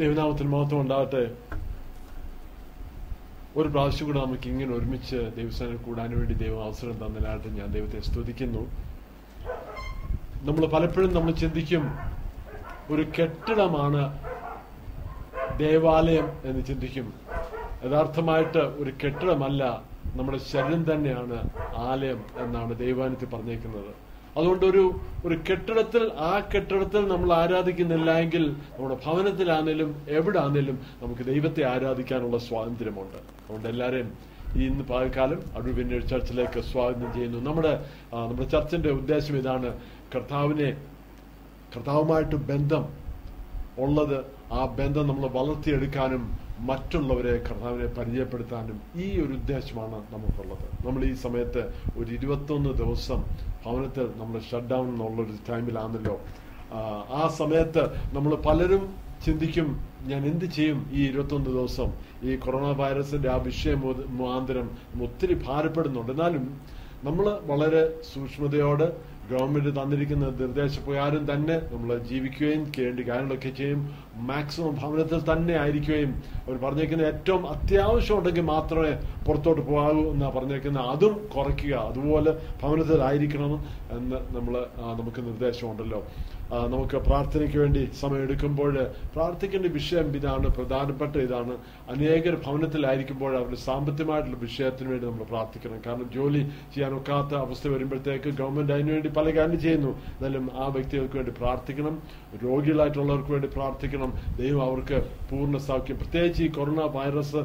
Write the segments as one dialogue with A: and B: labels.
A: ദൈവനാമത്തിന് മാത്രം ഉണ്ടാകട്ടെ ഒരു പ്രാവശ്യം കൂടെ നമുക്ക് ഇങ്ങനെ ഒരുമിച്ച് ദൈവസ്ഥാനം കൂടാൻ വേണ്ടി ദൈവം അവസരം തന്നതിനായിട്ട് ഞാൻ ദൈവത്തെ സ്തുതിക്കുന്നു. നമ്മൾ പലപ്പോഴും നമ്മൾ ചിന്തിക്കും ഒരു കെട്ടിടമാണ് ദേവാലയം എന്ന് ചിന്തിക്കും. യഥാർത്ഥമായിട്ട് ഒരു കെട്ടിടമല്ല നമ്മുടെ ശരീരം തന്നെയാണ് ആലയം എന്നാണ് ദൈവാനത്തിൽ പറഞ്ഞേക്കുന്നത്. അതുകൊണ്ട് ഒരു ഒരു കെട്ടിടത്തിൽ ആ കെട്ടിടത്തിൽ നമ്മൾ ആരാധിക്കുന്നില്ല എങ്കിൽ നമ്മുടെ ഭവനത്തിലാണേലും എവിടെ ആണേലും നമുക്ക് ദൈവത്തെ ആരാധിക്കാനുള്ള സ്വാതന്ത്ര്യമുണ്ട്. അതുകൊണ്ട് എല്ലാവരെയും ഇന്ന് പകൽക്കാലം വിന്നേഴ്സ് ചർച്ചിലേക്ക് സ്വാഗതം ചെയ്യുന്നു. നമ്മുടെ നമ്മുടെ ചർച്ചിന്റെ ഉദ്ദേശം ഇതാണ് കർത്താവിനെ കർത്താവുമായിട്ട് ബന്ധം ഉള്ളത് ആ ബന്ധം നമ്മൾ വളർത്തിയെടുക്കാനും മറ്റുള്ളവരെ കർത്താവിനെ പരിചയപ്പെടുത്താനും ഈ ഒരു ഉദ്ദേശമാണ് നമുക്കുള്ളത്. നമ്മൾ ഈ സമയത്ത് ഒരു ഇരുപത്തൊന്ന് ദിവസം ഭവനത്തിൽ നമ്മൾ ഷട്ട് ഡൗൺ എന്നുള്ളൊരു ടൈമിലാണല്ലോ ആ, സമയത്ത് നമ്മൾ പലരും ചിന്തിക്കും ഞാൻ എന്ത് ചെയ്യും ഈ ഇരുപത്തൊന്ന് ദിവസം? ഈ കൊറോണ വൈറസിന്റെ ആ വിഷയം മുഖാന്തരം ഒത്തിരി ഭാരപ്പെടുന്നുണ്ട്. എന്നാലും നമ്മൾ വളരെ സൂക്ഷ്മതയോടെ ഗവൺമെന്റ് തന്നിരിക്കുന്ന നിർദ്ദേശപ്രകാരം തന്നെ നമ്മൾ ജീവിക്കുകയും ചെയ്യേണ്ട കാര്യങ്ങളൊക്കെ ചെയ്യും. മാക്സിമം ഭവനത്തിൽ തന്നെ ആയിരിക്കുകയും അവർ പറഞ്ഞേക്കുന്ന ഏറ്റവും അത്യാവശ്യം ഉണ്ടെങ്കിൽ മാത്രമേ പുറത്തോട്ട് പോകാവൂ എന്നാ പറഞ്ഞേക്കുന്ന അതും കുറയ്ക്കുക. അതുപോലെ ഭവനത്തിലായിരിക്കണം എന്ന് നമ്മൾ നമുക്ക് നിർദ്ദേശമുണ്ടല്ലോ. നമുക്ക് പ്രാർത്ഥനയ്ക്ക് വേണ്ടി സമയം എടുക്കുമ്പോൾ പ്രാർത്ഥിക്കേണ്ട വിഷയം ഇതാണ് പ്രധാനപ്പെട്ട ഇതാണ്. അനേകർ ഭവനത്തിലായിരിക്കുമ്പോൾ അവരുടെ സാമ്പത്തികമായിട്ടുള്ള വിഷയത്തിന് വേണ്ടി നമ്മൾ പ്രാർത്ഥിക്കണം. കാരണം ജോലി ചെയ്യാൻ ഒക്കാത്ത അവസ്ഥ വരുമ്പോഴത്തേക്ക് ഗവൺമെന്റ് അതിനുവേണ്ടി പല കാര്യം ചെയ്യുന്നു. എന്നാലും ആ വ്യക്തികൾക്ക് വേണ്ടി പ്രാർത്ഥിക്കണം. രോഗികളായിട്ടുള്ളവർക്ക് വേണ്ടി പ്രാർത്ഥിക്കണം. ദൈവം അവർക്ക് പൂർണ സൗഖ്യം. പ്രത്യേകിച്ച് ഈ കൊറോണ വൈറസ്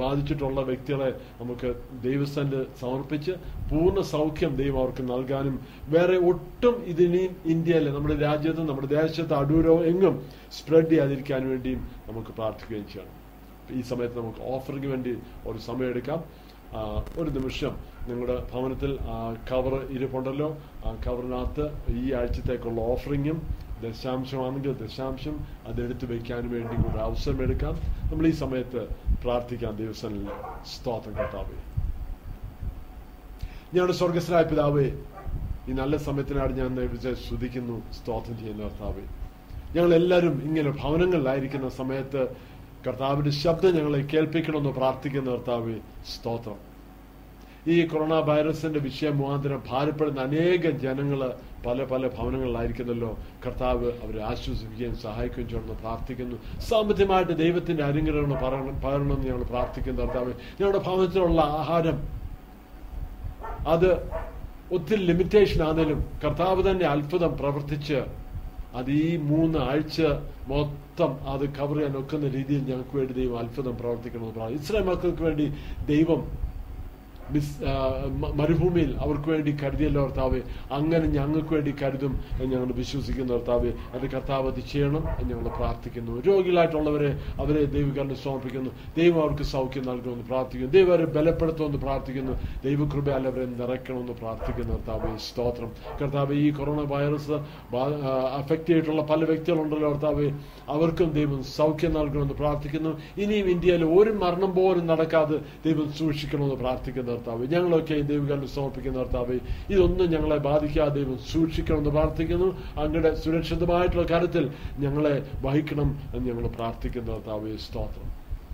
A: ബാധിച്ചിട്ടുള്ള വ്യക്തികളെ നമുക്ക് ദൈവസ്ഥാനിൽ സമർപ്പിച്ച് പൂർണ സൗഖ്യം ദൈവം അവർക്ക് നൽകാനും വേറെ ഒട്ടും ഇതിനി ഇന്ത്യയിൽ നമ്മുടെ രാജ്യത്തും നമ്മുടെ ദേശത്ത് അടൂരോ എങ്ങും സ്പ്രെഡ് ചെയ്യാതിരിക്കാൻ വേണ്ടിയും നമുക്ക് പ്രാർത്ഥിക്കുകയും ചെയ്യണം. ഈ സമയത്ത് നമുക്ക് ഓഫറിന് വേണ്ടി ഒരു സമയം എടുക്കാം. ഒരു നിമിഷം നിങ്ങളുടെ ഭവനത്തിൽ കവർ ഇരിപ്പുണ്ടല്ലോ. ആ കവറിനകത്ത് ഈ ആഴ്ചത്തേക്കുള്ള ഓഫറിങ്ങും ദശാംശമാണെങ്കിൽ ദശാംശം അതെടുത്ത് വയ്ക്കാൻ വേണ്ടി ഒരു അവസരം എടുക്കാം. നമ്മൾ ഈ സമയത്ത് പ്രാർത്ഥിക്കാം ദിവസങ്ങളിൽ സ്തോത്രം കർത്താവേ. ഞങ്ങളുടെ സ്വർഗസ്വരായ പിതാവേ ഈ നല്ല സമയത്തിനാണ് ഞാൻ ദൈവത്തെ ശ്രദ്ധിക്കുന്നു സ്തോത്രം ചെയ്യുന്ന കർത്താവ്. ഞങ്ങൾ എല്ലാവരും ഇങ്ങനെ ഭവനങ്ങളിലായിരിക്കുന്ന സമയത്ത് കർത്താവിന്റെ ശബ്ദം ഞങ്ങളെ കേൾപ്പിക്കണമെന്ന് പ്രാർത്ഥിക്കുന്ന കർത്താവ് സ്തോത്രം. ഈ കൊറോണ വൈറസിന്റെ വിഷയം മുഖാന്തരം ഭാരപ്പെടുന്ന അനേകം ജനങ്ങൾ പല പല ഭവനങ്ങളിലായിരിക്കുന്നല്ലോ കർത്താവ് അവരെ ആശ്വസിപ്പിക്കുകയും സഹായിക്കുകയും ചെയ്യണമെന്ന് പ്രാർത്ഥിക്കുന്നു. സാമ്പത്തികമായിട്ട് ദൈവത്തിന്റെ പറയണം പകരണമെന്ന് ഞങ്ങൾ പ്രാർത്ഥിക്കുന്നു കർത്താവ്. ഞങ്ങളുടെ ഭവനത്തിലുള്ള ആഹാരം അത് ഒത്തിരി ലിമിറ്റേഷൻ ആണെങ്കിലും കർത്താവ് തന്നെ അത്ഭുതം പ്രവർത്തിച്ച് അത് ഈ മൂന്ന് ആഴ്ച മൊത്തം അത് കവർ ചെയ്യാൻ ഒക്കുന്ന രീതിയിൽ ഞങ്ങൾക്ക് വേണ്ടി ദൈവം അത്ഭുതം പ്രവർത്തിക്കണമെന്ന് പറഞ്ഞു ഇസ്രായേൽ മക്കൾക്ക് വേണ്ടി ദൈവം മരുഭൂമിയിൽ അവർക്ക് വേണ്ടി കരുതിയല്ലോ കർത്താവ്. അങ്ങനെ ഞങ്ങൾക്ക് വേണ്ടി കരുതും എന്ന് ഞങ്ങൾ വിശ്വസിക്കുന്ന കർത്താവ്. അത് കർത്താവ് അത് ചെയ്യണം എന്ന് ഞങ്ങൾ പ്രാർത്ഥിക്കുന്നു. രോഗികളായിട്ടുള്ളവരെ അവരെ ദൈവകാരന് സമർപ്പിക്കുന്നു. ദൈവം അവർക്ക് സൗഖ്യം നൽകണമെന്ന് പ്രാർത്ഥിക്കുന്നു. ദൈവം അവരെ ബലപ്പെടുത്തുമെന്ന് പ്രാർത്ഥിക്കുന്നു. ദൈവകൃപയാൽ അവരെ നിറയ്ക്കണമെന്ന് പ്രാർത്ഥിക്കുന്നു കർത്താവ്. സ്തോത്രം. കർത്താവ് ഈ കൊറോണ വൈറസ് അഫക്റ്റ് ചെയ്തിട്ടുള്ള പല വ്യക്തികളുണ്ടല്ലോ കർത്താവ്. അവർക്കും ദൈവം സൗഖ്യം നൽകണമെന്ന് പ്രാർത്ഥിക്കുന്നു. ഇനിയും ഇന്ത്യയിൽ ഒരു മരണം പോലും നടക്കാതെ ദൈവം സൂക്ഷിക്കണമെന്ന് പ്രാർത്ഥിക്കുന്ന. കർത്താവ്. ഞങ്ങളൊക്കെ ദൈവകാരന് സമർപ്പിക്കുന്ന കർത്താവ് ഇതൊന്നും ഞങ്ങളെ ബാധിക്കാതെ ദൈവം സൂക്ഷിക്കണമെന്ന് പ്രാർത്ഥിക്കുന്നു. അങ്ങയുടെ സുരക്ഷിതമായിട്ടുള്ള കാര്യത്തിൽ ഞങ്ങളെ വഹിക്കണം എന്ന് ഞങ്ങൾ പ്രാർത്ഥിക്കുന്ന. കർത്താവ് സ്തോത്രം.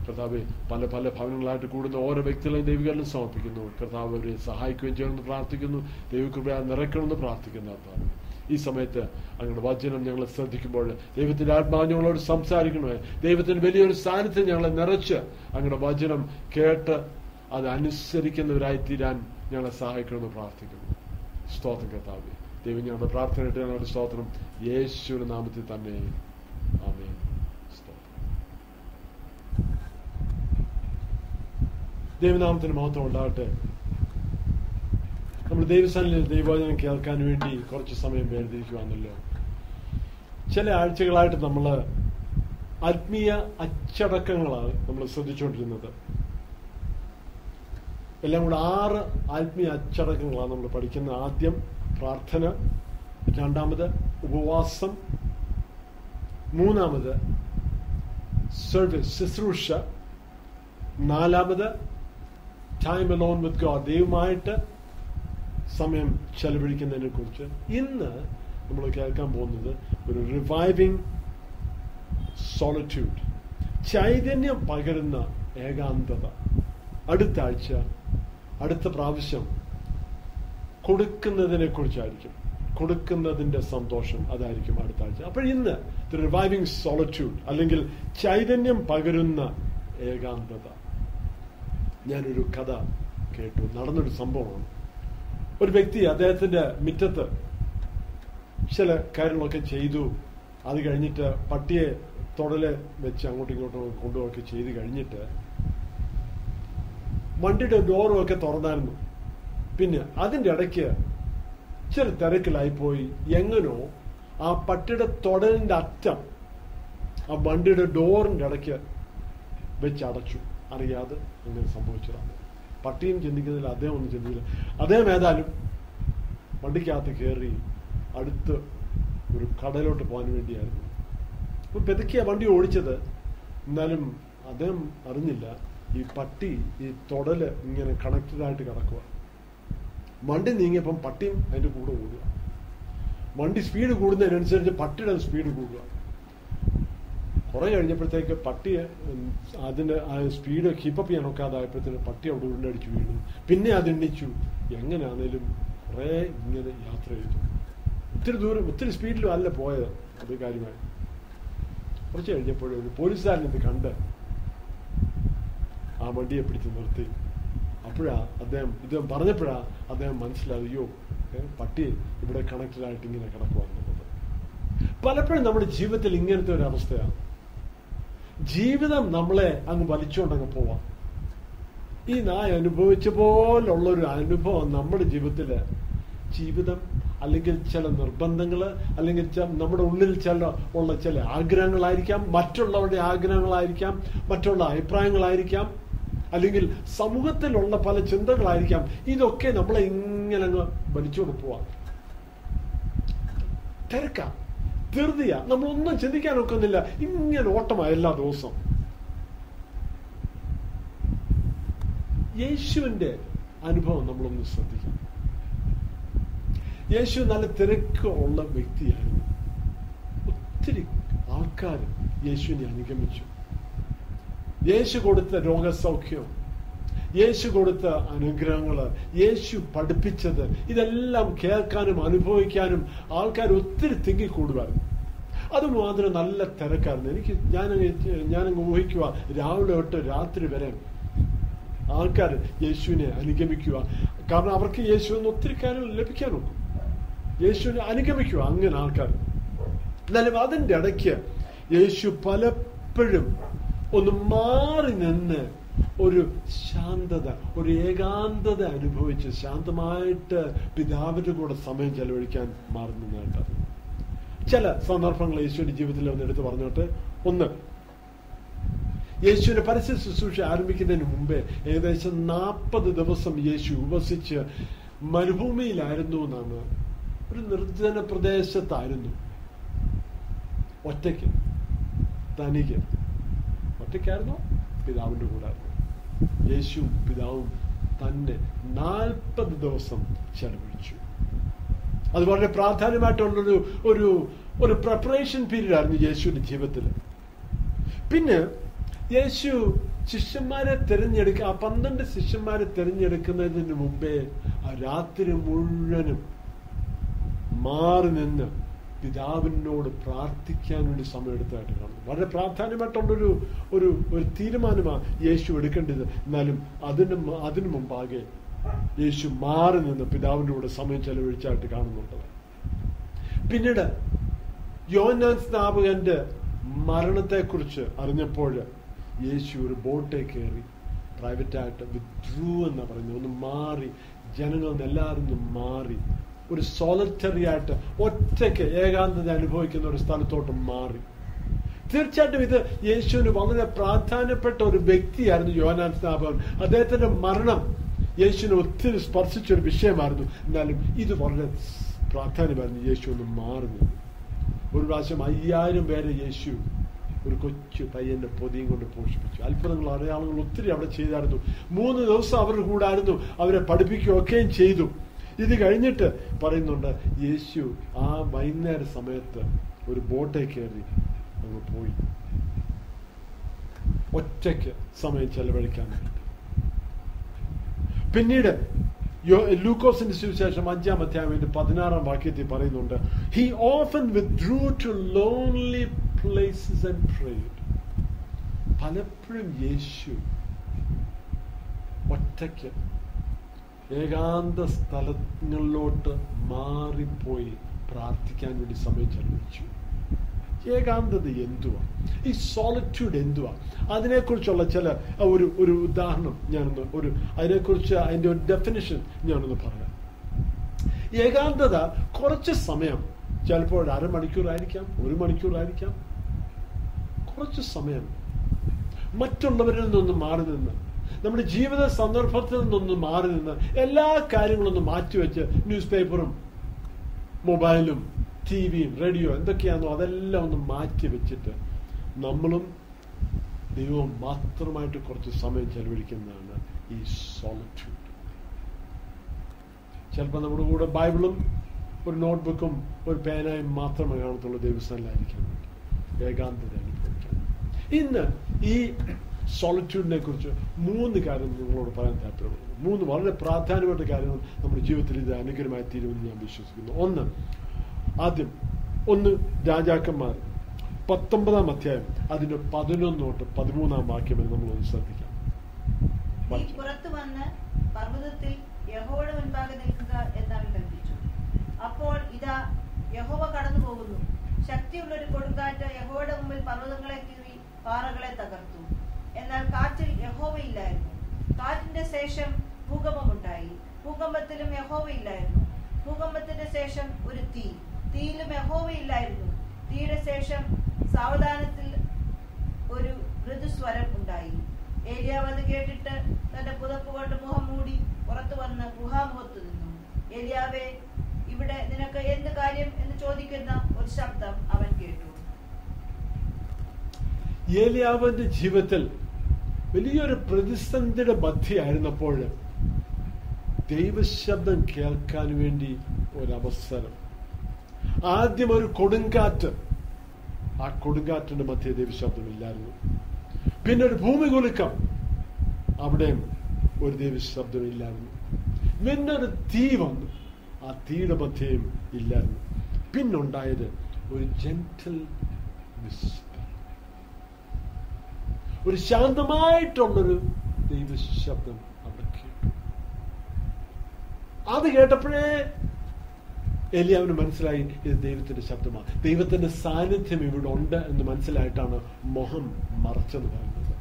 A: കർത്താവ് പല പല ഭവനങ്ങളായിട്ട് കൂടുന്ന ഓരോ വ്യക്തികളെയും ദൈവകാരനും സമർപ്പിക്കുന്നു. കർത്താവ് അവരെ സഹായിക്കുകയും ചെയ്യണമെന്ന് പ്രാർത്ഥിക്കുന്നു. ദൈവകൃപയാ നിറയ്ക്കണമെന്ന് പ്രാർത്ഥിക്കുന്ന കർത്താവ്. ഈ സമയത്ത് അങ്ങയുടെ വചനം ഞങ്ങൾ ശ്രദ്ധിക്കുമ്പോൾ ദൈവത്തിന്റെ ആത്മാവ് ഞങ്ങളോട് സംസാരിക്കണമേ. ദൈവത്തിന് വലിയൊരു സാന്നിധ്യം ഞങ്ങളെ നിറച്ച് അങ്ങയുടെ വചനം കേട്ട് അത് അനുസരിക്കുന്നവരായിത്തീരാൻ ഞങ്ങളെ സഹായിക്കണമെന്ന് പ്രാർത്ഥിക്കുന്നു. സ്തോത്രം കർത്താവ്. ദൈവം ഞങ്ങളുടെ പ്രാർത്ഥന ഇട്ട് ഞങ്ങളുടെ സ്തോത്രം. യേശുവിന്റെ നാമത്തിൽ തന്നെ. സ്തോത്രം. ദൈവനാമത്തിന് മാത്രം ഉണ്ടാകട്ടെ. നമ്മൾ ദൈവസ്ഥാനിൽ ദൈവവചനം കേൾക്കാൻ വേണ്ടി കുറച്ച് സമയം വേർതിരിക്കുവാണല്ലോ. ചില ആഴ്ചകളായിട്ട് നമ്മൾ ആത്മീയ അച്ചടക്കങ്ങളാണ് നമ്മൾ ശ്രദ്ധിച്ചുകൊണ്ടിരുന്നത്. എല്ലാം കൂടെ ആറ് ആത്മീയ അച്ചടക്കങ്ങളാണ് നമ്മൾ പഠിക്കുന്നത് ആദ്യം പ്രാർത്ഥന രണ്ടാമത് ഉപവാസം മൂന്നാമത് സർവീസ് ശുശ്രൂഷ നാലാമത് ടൈം അലോൺ വിത്ത് ഗോഡ് ദൈവമായിട്ട് സമയം ചെലവഴിക്കുന്നതിനെ കുറിച്ച്. ഇന്ന് നമ്മൾ കേൾക്കാൻ പോകുന്നത് ഒരു റിവൈവിംഗ് സോളിറ്റ്യൂഡ് ചൈതന്യം പകരുന്ന ഏകാന്തത. അടുത്ത ആഴ്ച അടുത്ത പ്രാവശ്യം കൊടുക്കുന്നതിനെ കുറിച്ചായിരിക്കും കൊടുക്കുന്നതിന്റെ സന്തോഷം അതായിരിക്കും അടുത്ത ആഴ്ച. അപ്പോൾ ഇന്ന് റിവൈവിംഗ് സോളിറ്റ്യൂഡ് അല്ലെങ്കിൽ ചൈതന്യം പകരുന്ന ഏകാന്തത. ഞാനൊരു കഥ കേട്ടു. നടന്നൊരു സംഭവമാണ്. ഒരു വ്യക്തി അദ്ദേഹത്തിന്റെ മുറ്റത്ത് ചില കാര്യങ്ങളൊക്കെ ചെയ്തു. അത് കഴിഞ്ഞിട്ട് പട്ടിയെ തൊടലെ വെച്ച് അങ്ങോട്ടും ഇങ്ങോട്ടും കൊണ്ടുപോയൊക്കെ ചെയ്ത് കഴിഞ്ഞിട്ട് വണ്ടിയുടെ ഡോറും ഒക്കെ തുറന്നായിരുന്നു. പിന്നെ അതിന്റെ ഇടയ്ക്ക് ഇച്ചിരി തിരക്കിലായി പോയി എങ്ങനോ ആ പട്ടിയുടെ തൊടലിന്റെ അറ്റം ആ വണ്ടിയുടെ ഡോറിന്റെ ഇടയ്ക്ക് വെച്ച് അടച്ചു അറിയാതെ അങ്ങനെ സംഭവിച്ചതാണ്. പട്ടിയും ചിന്തിക്കുന്നില്ല അദ്ദേഹം ഒന്നും ചിന്തിക്കില്ല അദ്ദേഹം ഏതായാലും വണ്ടിക്കകത്ത് കയറി അടുത്ത് ഒരു കടലോട്ട് പോകാൻ വേണ്ടിയായിരുന്നു. അപ്പൊ പെതുക്കിയ വണ്ടി ഓടിച്ചത്. എന്നാലും അദ്ദേഹം അറിഞ്ഞില്ല. ഈ പട്ടി ഈ തൊടൽ ഇങ്ങനെ കണക്റ്റഡ് ആയിട്ട് കിടക്കുക വണ്ടി നീങ്ങിയപ്പം പട്ടിയും അതിന്റെ കൂടെ ഓടുക. വണ്ടി സ്പീഡ് കൂടുന്നതിനനുസരിച്ച് പട്ടിയുടെ സ്പീഡ് കൂടുക. കുറേ കഴിഞ്ഞപ്പോഴത്തേക്ക് പട്ടിയെ അതിന്റെ ആ സ്പീഡ് കീപ്പപ്പ് ചെയ്യാൻ ഒക്കാതായപ്പോഴത്തേക്ക് പട്ടി അവിടെ ഉരുണ്ടടിച്ചു വീണു. പിന്നെ അത് എണ്ണിച്ചു. എങ്ങനെയാണേലും കുറേ ഇങ്ങനെ യാത്ര ചെയ്തു. ഒത്തിരി ദൂരം ഒത്തിരി സ്പീഡിലും അല്ല പോയത്. അത് കാര്യമായി. കുറച്ച് കഴിഞ്ഞപ്പോഴും ഒരു ഇത് കണ്ട് ആ വണ്ടിയെ പിടിച്ച് നിർത്തി. അപ്പോഴാ അദ്ദേഹം ഇദ്ദേഹം പറഞ്ഞപ്പോഴാ അദ്ദേഹം മനസ്സിലായോ പട്ടി ഇവിടെ കണക്റ്റഡ് ആയിട്ട് ഇങ്ങനെ കിടക്കുവാന്നുള്ളത് പലപ്പോഴും നമ്മുടെ ജീവിതത്തിൽ ഇങ്ങനത്തെ ഒരു അവസ്ഥയാണ് ജീവിതം നമ്മളെ അങ്ങ് വലിച്ചുകൊണ്ടങ്ങ് പോവാം. ഈ നായ അനുഭവിച്ച പോലുള്ള ഒരു അനുഭവം നമ്മുടെ ജീവിതത്തിൽ ജീവിതം അല്ലെങ്കിൽ ചില നിർബന്ധങ്ങൾ അല്ലെങ്കിൽ നമ്മുടെ ഉള്ളിൽ ചില ഉള്ള ചില ആഗ്രഹങ്ങളായിരിക്കാം മറ്റുള്ളവരുടെ ആഗ്രഹങ്ങളായിരിക്കാം മറ്റുള്ള അഭിപ്രായങ്ങളായിരിക്കാം. അല്ലെങ്കിൽ സമൂഹത്തിലുള്ള പല ചിന്തകളായിരിക്കാം ഇതൊക്കെ നമ്മളെ ഇങ്ങനെ അങ്ങ് വലിച്ചുകൊണ്ട് പോവാം. തിരക്കാം. ധൃതിയ. നമ്മളൊന്നും ചിന്തിക്കാൻ ഒക്കുന്നില്ല ഇങ്ങനെ ഓട്ടമാ എല്ലാ ദിവസവും. യേശുവിന്റെ അനുഭവം നമ്മളൊന്ന് ശ്രദ്ധിക്കാം യേശു നല്ല തിരക്ക് ഉള്ള വ്യക്തിയായിരുന്നു. ഒത്തിരി ആൾക്കാർ യേശുവിനെ അനുഗമിച്ചു. യേശു കൊടുത്ത രോഗസൗഖ്യം യേശു കൊടുത്ത അനുഗ്രഹങ്ങൾ യേശു പഠിപ്പിച്ചത് ഇതെല്ലാം കേൾക്കാനും അനുഭവിക്കാനും ആൾക്കാർ ഒത്തിരി തിങ്ങിക്കൂടുമായിരുന്നു അതുമാത്രം നല്ല തിരക്കായിരുന്നു. എനിക്ക് ഞാൻ ഞാനങ്ങ് ഊഹിക്കുക രാവിലെ തൊട്ട് രാത്രി വരെ ആൾക്കാർ യേശുവിനെ അനുഗമിക്കുക കാരണം അവർക്ക് യേശു എന്ന് ഒത്തിരി കാര്യങ്ങൾ ലഭിക്കാനുണ്ട് യേശുവിനെ അനുഗമിക്കുക അങ്ങനെ ആൾക്കാർ. എന്നാലും അതിന്റെ ഇടയ്ക്ക് യേശു പലപ്പോഴും ഒന്ന് മാറി നിന്ന് ഒരു ശാന്തത ഒരു ഏകാന്തത അനുഭവിച്ച് ശാന്തമായിട്ട് പിതാവിന്റെ കൂടെ സമയം ചെലവഴിക്കാൻ മാറുന്നതായിട്ട് ചില സന്ദർഭങ്ങൾ യേശുവിന്റെ ജീവിതത്തിൽ ഒന്ന് എടുത്തു പറഞ്ഞോട്ടെ. ഒന്ന് യേശുവിന്റെ പരസ്യ ശുശ്രൂഷ ആരംഭിക്കുന്നതിന് മുമ്പേ ഏകദേശം നാൽപ്പത് ദിവസം യേശു ഉപസിച്ച് മരുഭൂമിയിലായിരുന്നു എന്നാണ്. ഒരു നിർജന പ്രദേശത്തായിരുന്നു. ഒറ്റയ്ക്ക് തനിക്ക് ഒറ്റയ്ക്കായിരുന്നോ പിതാവിന്റെ കൂടെ യേശു പിതാവും തന്നെ നാൽപ്പത് ദിവസം ചെലവഴിച്ചു. അത് വളരെ പ്രാധാന്യമായിട്ടുള്ളൊരു ഒരു ഒരു പ്രിപ്പറേഷൻ പീരീഡ് ആയിരുന്നു യേശുവിന്റെ ജീവിതത്തിൽ പിന്നെ യേശു ശിഷ്യന്മാരെ തിരഞ്ഞെടുക്കുക ആ പന്ത്രണ്ട് ശിഷ്യന്മാരെ തിരഞ്ഞെടുക്കുന്നതിന് മുമ്പേ ആ രാത്രി മുഴുവനും മാറി നിന്ന് പിതാവിനോട് പ്രാർത്ഥിക്കാൻ വേണ്ടി സമയമെടുത്തായിട്ട് കാണുന്നു. വളരെ പ്രാധാന്യമായിട്ടുള്ളൊരു ഒരു ഒരു തീരുമാനമാണ് യേശു എടുക്കേണ്ടത്. എന്നാലും അതിന് അതിനു മുമ്പാകെ യേശു മാറി നിന്ന് പിതാവിന്റെ കൂടെ സമയം ചെലവഴിച്ചായിട്ട് കാണുന്നുണ്ട്. പിന്നീട് യോനാൻ സ്നാപകന്റെ മരണത്തെക്കുറിച്ച് അറിഞ്ഞപ്പോൾ യേശു ഒരു ബോട്ടേ കയറി പ്രൈവറ്റായിട്ട് വിത്രൂ എന്ന് പറഞ്ഞു ഒന്ന് മാറി ജനങ്ങളിൽ എല്ലാവരും മാറി ഒരു സോളിറ്ററി ആയിട്ട് ഒറ്റയ്ക്ക് ഏകാന്തത അനുഭവിക്കുന്ന ഒരു സ്ഥലത്തോട്ട് മാറി. തീർച്ചയായിട്ടും ഇത് യേശുവിന് വളരെ പ്രാധാന്യപ്പെട്ട ഒരു വ്യക്തിയായിരുന്നു യോനാൻ സ്നാപകൻ. അദ്ദേഹത്തിന്റെ മരണം യേശുവിനെ ഒത്തിരി സ്പർശിച്ച ഒരു വിഷയമായിരുന്നു. എന്നാലും ഇത് വളരെ പ്രാധാന്യമായിരുന്നു യേശു ഒന്ന് മാറുന്നു ഒരു പ്രാവശ്യം അയ്യായിരം പേരെ യേശു ഒരു കൊച്ചു പയ്യന്റെ പൊതിയും കൊണ്ട് പോഷിപ്പിച്ചു. അത്ഭുതങ്ങൾ അടയാളങ്ങൾ ഒത്തിരി അവിടെ ചെയ്തായിരുന്നു. മൂന്ന് ദിവസം അവരുടെ കൂടായിരുന്നു അവരെ പഠിപ്പിക്കുകയൊക്കെയും ചെയ്തു. ഇത് കഴിഞ്ഞിട്ട് പറയുന്നുണ്ട് യേശു ആ വൈകുന്നേര സമയത്ത് ഒരു ബോട്ടെ കയറി അങ്ങ് പോയി. ഒറ്റയ്ക്ക് സമയം ചെലവഴിക്കാൻ പിന്നീട് ലൂക്കോസിന്റെ സുവിശേഷം അഞ്ചാം അധ്യായം പതിനാറാം വാക്യത്തിൽ പറയുന്നുണ്ട് he often withdrew to lonely places and prayed പലപ്പോഴും യേശു ഒറ്റയ്ക്ക് ഏകാന്ത സ്ഥലങ്ങളിലോട്ട് മാറിപ്പോയി പ്രാർത്ഥിക്കാൻ വേണ്ടി സമയം ചെലവഴിച്ചു. ഏകാന്തത എന്തുവാ? ഈ സോളിറ്റ്യൂഡ് എന്തുവാ? അതിനെക്കുറിച്ചുള്ള ചില ഒരു ഒരു ഉദാഹരണം ഞാനൊന്ന് ഒരു അതിനെക്കുറിച്ച് അതിന്റെ ഒരു ഡെഫിനിഷൻ ഞാനൊന്ന് പറയാം. ഏകാന്തത കുറച്ച് സമയം ചിലപ്പോൾ അരമണിക്കൂറായിരിക്കാം ഒരു മണിക്കൂറായിരിക്കാം. കുറച്ച് സമയം മറ്റുള്ളവരിൽ നിന്നൊന്ന് മാറി നിന്ന് നമ്മുടെ ജീവിത സന്ദർഭത്തിൽ നിന്നൊന്ന് മാറി നിന്ന് എല്ലാ കാര്യങ്ങളൊന്ന് മാറ്റിവെച്ച് ന്യൂസ് പേപ്പറും മൊബൈലും ടി വിയും റേഡിയോ എന്തൊക്കെയാണോ അതെല്ലാം ഒന്ന് മാറ്റി വെച്ചിട്ട് നമ്മളും ദൈവവും മാത്രമായിട്ട് കുറച്ച് സമയം ചെലവഴിക്കുന്നതാണ് ഈ സോളിറ്റ്യൂഡ് ചിലപ്പോൾ നമ്മുടെ കൂടെ ബൈബിളും ഒരു നോട്ട്ബുക്കും ഒരു പേനയും മാത്രമേ കാണത്തുള്ളൂ ദൈവസ്ഥാനിലായിരിക്കാൻ വേണ്ടി ഏകാന്തത അനുഭവിക്കാൻ ഇന്ന് ഈ സോളിറ്റ്യൂഡിനെ കുറിച്ച് മൂന്ന് കാര്യം നിങ്ങളോട് പറയാൻ താല്പര്യപ്പെടുന്നു. മൂന്ന് വളരെ പ്രാധാന്യപ്പെട്ട കാര്യങ്ങൾ നമ്മുടെ ജീവിതത്തിൽ ഇത് അനുഗ്രഹമായി തീരുമെന്ന് ഞാൻ വിശ്വസിക്കുന്നു. ഒന്ന് ആദ്യം ഒന്ന് രാജാക്കന്മാർ. പത്തൊമ്പതാം അധ്യായം അതിന്റെ പതിനൊന്ന് തൊട്ട് പതിമൂന്നാം വാക്യം വരെ നമ്മളൊന്ന് ശ്രദ്ധിക്കാം.
B: നീ പുറത്തു വന്ന് പർവതത്തിൽ യഹോവയുടെ മുൻപാകെ നിൽക്കുക എന്നാണ് കൽപ്പിച്ചു അപ്പോൾ ഇതാ യഹോവ കടന്നു പോകുന്നു ശക്തിയുള്ള ഒരു കൊടുങ്കാറ്റ് യഹോവയുടെ മുമ്പിൽ പർവതങ്ങളെ കീറി പാറകളെ തകർത്തു. എന്നാൽ കാറ്റിൽ യഹോവയില്ലായിരുന്നു കാറ്റിന്റെ ശേഷം ഭൂകമ്പമുണ്ടായി ഭൂകമ്പത്തിലും യഹോവയില്ലായിരുന്നു ഭൂകമ്പത്തിന്റെ ശേഷം ഒരു തീ. തീയിലും യഹോവയില്ലായിരുന്നു തീയുടെ ശേഷം സാവധാനത്തിൽ ഒരു മൃദുസ്വരം ഉണ്ടായി. ഏലിയാവ് അത് കേട്ടിട്ട് തന്റെ പുതപ്പ് കൊണ്ട് മുഖം മൂടി പുറത്തു വന്ന് ഗുഹാമുഖത്ത് നിന്നു. ഏലിയാവെ ഇവിടെ നിനക്ക് എന്ത് കാര്യം എന്ന് ചോദിക്കുന്ന ഒരു ശബ്ദം അവൻ കേട്ടു.
A: ഏലിയാവന്റെ ജീവിതത്തിൽ വലിയൊരു പ്രതിസന്ധിയുടെ മധ്യയായിരുന്നപ്പോൾ ദൈവശബ്ദം കേൾക്കാൻ വേണ്ടി ഒരവസരം. ആദ്യം ഒരു കൊടുങ്കാറ്റ്. ആ കൊടുങ്കാറ്റിന്റെ മധ്യ ദൈവശബ്ദമില്ലായിരുന്നു. പിന്നെ ഒരു ഭൂമി കുലുക്കം അവിടെയും ഒരു ദൈവശബ്ദമില്ലായിരുന്നു. പിന്നെ ഒരു തീ വന്നു. ആ തീയുടെ മധ്യയും ഇല്ലായിരുന്നു. പിന്നുണ്ടായത് ഒരു ജെന്റിൽ വിസ്പർ ഒരു ശാന്തമായിട്ടുള്ളൊരു ദൈവശബ്ദം അവിടെ കേട്ടു. അത് കേട്ടപ്പോഴേ എലിയാവിന് മനസ്സിലായി ഇത് ദൈവത്തിന്റെ ശബ്ദമാണ്. ദൈവത്തിന്റെ സാന്നിധ്യം ഇവിടെ ഉണ്ട് എന്ന് മനസ്സിലായിട്ടാണ് മുഖം മറച്ചെന്ന് പറയുന്നത്.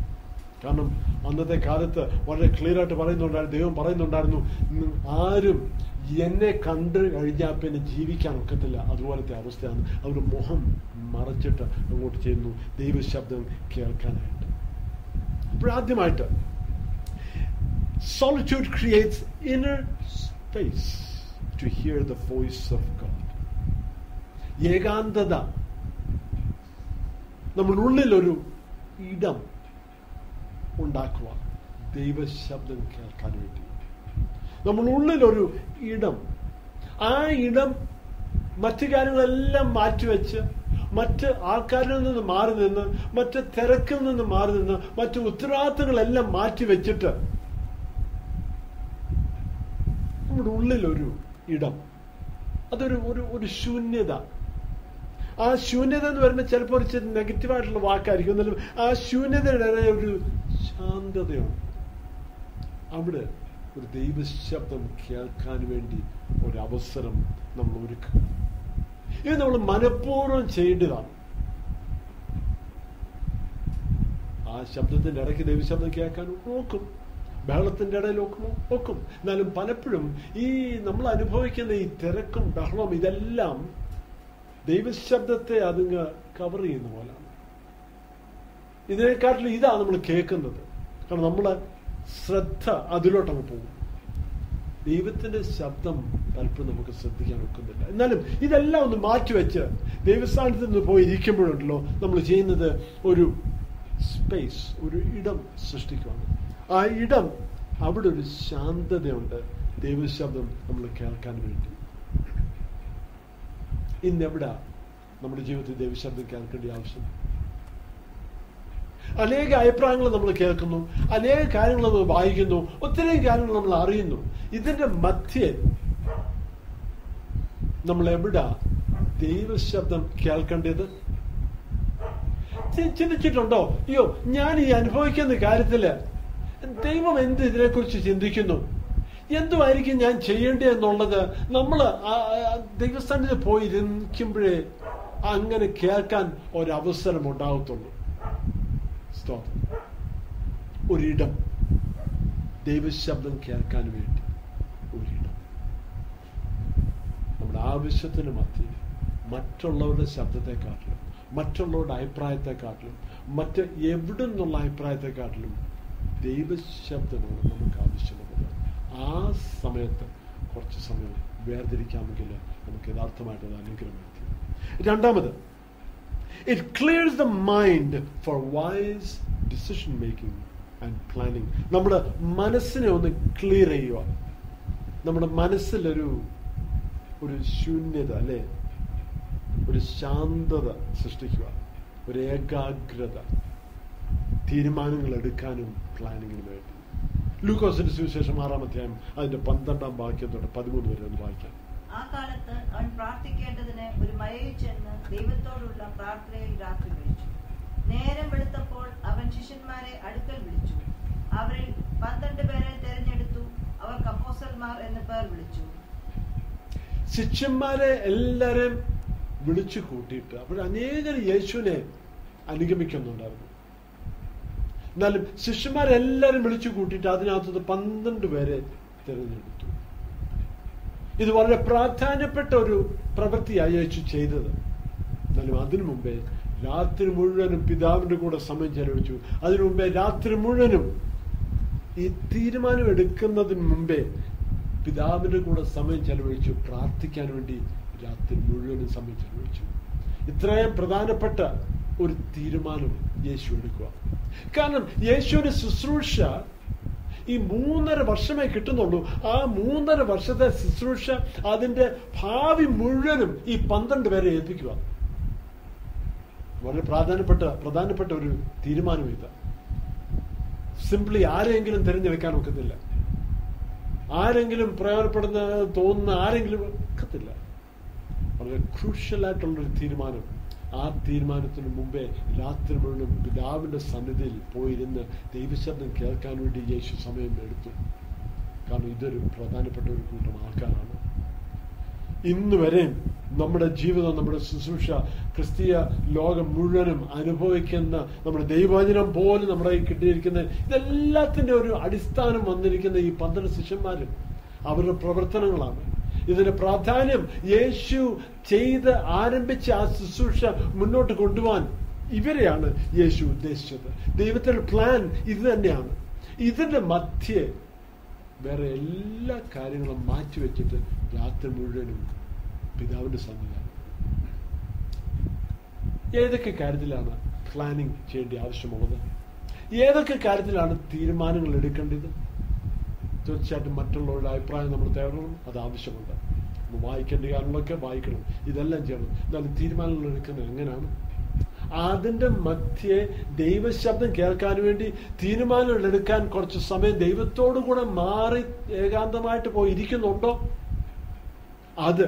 A: കാരണം അന്നത്തെ കാലത്ത് വളരെ ക്ലിയർ ആയിട്ട് പറയുന്നുണ്ടായിരുന്നു ദൈവം പറയുന്നുണ്ടായിരുന്നു "ഉം, ആരും എന്നെ കണ്ടു കഴിഞ്ഞാൽ പിന്നെ ജീവിക്കാൻ ഒക്കത്തില്ല. അതുപോലത്തെ അവസ്ഥയാണ്. അവർ മുഖം മറച്ചിട്ട് അങ്ങോട്ട് ചെയ്യുന്നു ദൈവശബ്ദം കേൾക്കാനായിട്ട്. അപ്പോഴാദ്യമായിട്ട് solitude creates inner space to hear the voice of God. ഏകാന്തത. നമ്മുടെ ഉള്ളിൽ ഒരു ഇടം ഉണ്ടാക്കുക ദൈവശബ്ദം കേൾക്കാൻ വേണ്ടി. നമ്മുടെ ഉള്ളിൽ ഒരു ഇടം. ആ ഇടം മറ്റു കാര്യങ്ങളെല്ലാം മാറ്റിവെച്ച് മറ്റ് ആൾക്കാരിൽ നിന്ന് മാറി നിന്ന് മറ്റ് തിരക്കിൽ നിന്ന് മാറി നിന്ന് മറ്റ് ഉത്തരവാദിത്തങ്ങളെല്ലാം മാറ്റി വെച്ചിട്ട് നമ്മുടെ ഉള്ളിലൊരു ഇടം. അതൊരു ഒരു ഒരു ശൂന്യത. ആ ശൂന്യത എന്ന് പറയുമ്പോൾ ചിലപ്പോൾ ഒരു നെഗറ്റീവായിട്ടുള്ള വാക്കായിരിക്കും. എന്നാലും ആ ശൂന്യതയുടെ ഒരു ശാന്തതയാണ് അവിടെ ഒരു ദൈവശബ്ദം കേൾക്കാൻ വേണ്ടി ഒരവസരം നമ്മൾ ഒരുക്കുക. ഇത് നമ്മൾ മനഃപൂർവം ചെയ്യേണ്ടതാണ്. ആ ശബ്ദത്തിന്റെ ഇടയ്ക്ക് ദൈവശബ്ദം കേൾക്കാൻ നോക്കും. ബഹളത്തിന്റെ ഇടയിൽ നോക്കുമോ നോക്കും. എന്നാലും പലപ്പോഴും ഈ നമ്മൾ അനുഭവിക്കുന്ന ഈ തിരക്കും ബഹളവും ഇതെല്ലാം ദൈവശബ്ദത്തെ അതിങ്ങ് കവർ ചെയ്യുന്ന പോലാണ്. ഇതിനെക്കാട്ടിലും ഇതാണ് നമ്മൾ കേൾക്കുന്നത്. കാരണം നമ്മൾ ശ്രദ്ധ അതിലോട്ടങ്ങ് പോകും. ദൈവത്തിന്റെ ശബ്ദം പലപ്പോഴും നമുക്ക് ശ്രദ്ധിക്കാൻ ഒക്കുന്നില്ല. എന്നാലും ഇതെല്ലാം ഒന്ന് മാറ്റിവെച്ച് ദൈവസ്ഥാനത്ത് നിന്ന് പോയി ഇരിക്കുമ്പോഴുണ്ടല്ലോ നമ്മൾ ചെയ്യുന്നത് ഒരു സ്പേസ് ഒരു ഇടം സൃഷ്ടിക്കുകയാണ് ആ ഇടം അവിടെ ഒരു ശാന്തതയുണ്ട്. ദൈവശബ്ദം നമ്മൾ കേൾക്കാൻ വേണ്ടി. ഇന്നെവിടെ നമ്മുടെ ജീവിതത്തിൽ ദൈവശബ്ദം കേൾക്കേണ്ട ആവശ്യം? അനേക അഭിപ്രായങ്ങൾ നമ്മൾ കേൾക്കുന്നു അനേക കാര്യങ്ങൾ നമ്മൾ വായിക്കുന്നു ഒത്തിരി കാര്യങ്ങൾ നമ്മൾ അറിയുന്നു. ഇതിന്റെ മധ്യേ നമ്മൾ എവിടാ ദൈവശബ്ദം കേൾക്കേണ്ടത്? ചിന്തിച്ചിട്ടുണ്ടോ? അയ്യോ ഞാൻ ഈ അനുഭവിക്കുന്ന കാര്യത്തിൽ ദൈവം എന്ത് ഇതിനെക്കുറിച്ച് ചിന്തിക്കുന്നു? എന്തുമായിരിക്കും ഞാൻ ചെയ്യേണ്ടത് എന്നുള്ളത് നമ്മൾ ദൈവസ്ഥാനത്ത് പോയിരിക്കുമ്പോഴേ അങ്ങനെ കേൾക്കാൻ ഒരവസരം ഉണ്ടാകത്തുള്ളൂ. സ്തോത്രം ഒരിടം. ദൈവശബ്ദം കേൾക്കാൻ വേണ്ടി ഒരിടം. നമ്മുടെ ആവശ്യത്തിന് മധ്യേ മറ്റുള്ളവരുടെ ശബ്ദത്തെക്കാട്ടിലും മറ്റുള്ളവരുടെ അഭിപ്രായത്തെക്കാട്ടിലും മറ്റ് എവിടെ നിന്നുള്ള അഭിപ്രായത്തെക്കാട്ടിലും ദൈവശബ്ദമാണ് നമുക്ക് ആവശ്യമുള്ളത്. ആ സമയത്ത് കുറച്ച് സമയം വേർതിരിക്കാമെങ്കിൽ നമുക്ക് യഥാർത്ഥമായിട്ട് അത് അനുഗ്രഹം എത്തി രണ്ടാമത് it clears the mind for wise decision making and planning. നമ്മുടെ മനസ്സിനെ ഒന്ന് ക്ലിയർ ചെയ്യുക. നമ്മുടെ മനസ്സിലൊരു ഒരു ശൂന്യത അല്ലെ? ഒരു ശാന്തത സൃഷ്ടിക്കുക. ഒരു ഏകാഗ്രത. തീരുമാനങ്ങൾ എടുക്കാനും പ്ലാനിങ്ങിനും വേണ്ടി. ലൂക്കോസിന്റെ സുവിശേഷം ആറാം അധ്യായം അതിന്റെ പന്ത്രണ്ടാം വാക്യം തൊട്ട് പതിമൂന്ന് വരെ ഒന്ന് വായിക്കാം.
B: ആ കാലത്ത് അവൻ പ്രാർത്ഥിക്കേണ്ടതിന് ഒരു മലയിൽ ചെന്ന് ദൈവത്തോടുള്ള പ്രാർത്ഥനയിൽ രാത്രി കഴിച്ചു നേരം വെളുത്തപ്പോൾ അവൻ ശിഷ്യന്മാരെ അടുക്കൽ വിളിച്ചു. അവരിൽ പന്ത്രണ്ട് പേരെ തെരഞ്ഞെടുത്തു. അവർ അപ്പോസന്മാർ എന്ന് പേർ വിളിച്ചു.
A: ശിഷ്യന്മാരെ എല്ലാരെയും വിളിച്ചു കൂട്ടിയിട്ട് അപ്പോൾ അനേകർ യേശുവിനെ അനുഗമിക്കുന്നുണ്ടായിരുന്നു. എന്നാലും ശിഷ്യന്മാരെല്ലാരും വിളിച്ചു കൂട്ടിയിട്ട് അതിനകത്ത് പന്ത്രണ്ട് പേരെ തിരഞ്ഞെടുത്തു. ഇത് വളരെ പ്രാധാന്യപ്പെട്ട ഒരു പ്രവൃത്തിയായി യേശു ചെയ്തത്. എന്നാലും അതിനു മുമ്പേ രാത്രി മുഴുവനും പിതാവിന്റെ കൂടെ സമയം ചെലവഴിച്ചു. അതിനു മുമ്പേ രാത്രി മുഴുവനും ഈ തീരുമാനം എടുക്കുന്നതിന് മുമ്പേ പിതാവിന്റെ കൂടെ സമയം ചെലവഴിച്ചു. പ്രാർത്ഥിക്കാൻ വേണ്ടി രാത്രി മുഴുവനും സമയം ചെലവഴിച്ചു. ഇത്രയും പ്രധാനപ്പെട്ട ഒരു തീരുമാനം യേശു എടുക്കുക. കാരണം യേശുവിന്റെ ശുശ്രൂഷ ഈ മൂന്നര വർഷമേ കിട്ടുന്നുള്ളൂ. ആ മൂന്നര വർഷത്തെ ശുശ്രൂഷ അതിന്റെ ഭാവി മുഴുവനും ഈ പന്ത്രണ്ട് പേരെ ഏൽപ്പിക്കുക. വളരെ പ്രാധാന്യപ്പെട്ട പ്രധാനപ്പെട്ട ഒരു തീരുമാനം ഇത്. സിംപ്ലി ആരെങ്കിലും തിരഞ്ഞു വെക്കാൻ ഒക്കത്തില്ല. ആരെങ്കിലും പ്രയോജനപ്പെടുന്ന തോന്നുന്ന ആരെങ്കിലും ഒക്കത്തില്ല. വളരെ ക്രൂഷ്യലായിട്ടുള്ളൊരു തീരുമാനം. ആ തീരുമാനത്തിന് മുമ്പേ രാത്രി മുഴുവൻ പിതാവിന്റെ സന്നിധിയിൽ പോയിരുന്ന് ദൈവശബ്ദം കേൾക്കാൻ വേണ്ടി യേശു സമയം എടുത്തു. കാരണം ഇതൊരു പ്രധാനപ്പെട്ട ഒരു കൂട്ടം ആൾക്കാരാണ്. ഇന്ന് വരെയും നമ്മുടെ ജീവിതം നമ്മുടെ ശുശ്രൂഷ ക്രിസ്തീയ ലോകം മുഴുവനും അനുഭവിക്കുന്ന നമ്മുടെ ദൈവവചനം പോലും നമ്മുടെ കയ്യിൽ കിട്ടിയിരിക്കുന്ന ഇതെല്ലാത്തിന്റെ ഒരു അടിസ്ഥാനം വന്നിരിക്കുന്ന ഈ പന്ത്രണ്ട് ശിഷ്യന്മാരും അവരുടെ പ്രവർത്തനങ്ങളാണ്. ഇതിന്റെ പ്രാധാന്യം യേശു ചെയ്ത് ആരംഭിച്ച ആ ശുശ്രൂഷ മുന്നോട്ട് കൊണ്ടുപോകാൻ ഇവരെയാണ് യേശു ഉദ്ദേശിച്ചത്. ദൈവത്തിന്റെ പ്ലാൻ ഇത് തന്നെയാണ്. ഇതിന്റെ മധ്യേ വേറെ എല്ലാ കാര്യങ്ങളും മാറ്റിവെച്ചിട്ട് രാത്രി മുഴുവനും പിതാവിന്റെ സന്നിധാനം. ഏതൊക്കെ കാര്യത്തിലാണ് പ്ലാനിങ് ചെയ്യേണ്ട ആവശ്യമുള്ളത്? ഏതൊക്കെ കാര്യത്തിലാണ് തീരുമാനങ്ങൾ എടുക്കേണ്ടത്? തീർച്ചയായിട്ടും മറ്റുള്ളവരുടെ അഭിപ്രായം നമ്മൾ തേടണം. അത് ആവശ്യമുണ്ട്. വായിക്കേണ്ട കാര്യങ്ങളൊക്കെ വായിക്കണം. ഇതെല്ലാം ചെയ്യണം. എന്നാലും തീരുമാനങ്ങൾ എടുക്കുന്നത്. എങ്ങനെയാണ്? അതിന്റെ മധ്യേ ദൈവശബ്ദം കേൾക്കാൻ വേണ്ടി തീരുമാനങ്ങൾ എടുക്കാൻ കുറച്ച് സമയം ദൈവത്തോടു കൂടെ മാറി ഏകാന്തമായിട്ട് പോയി ഇരിക്കുന്നുണ്ടോ അത്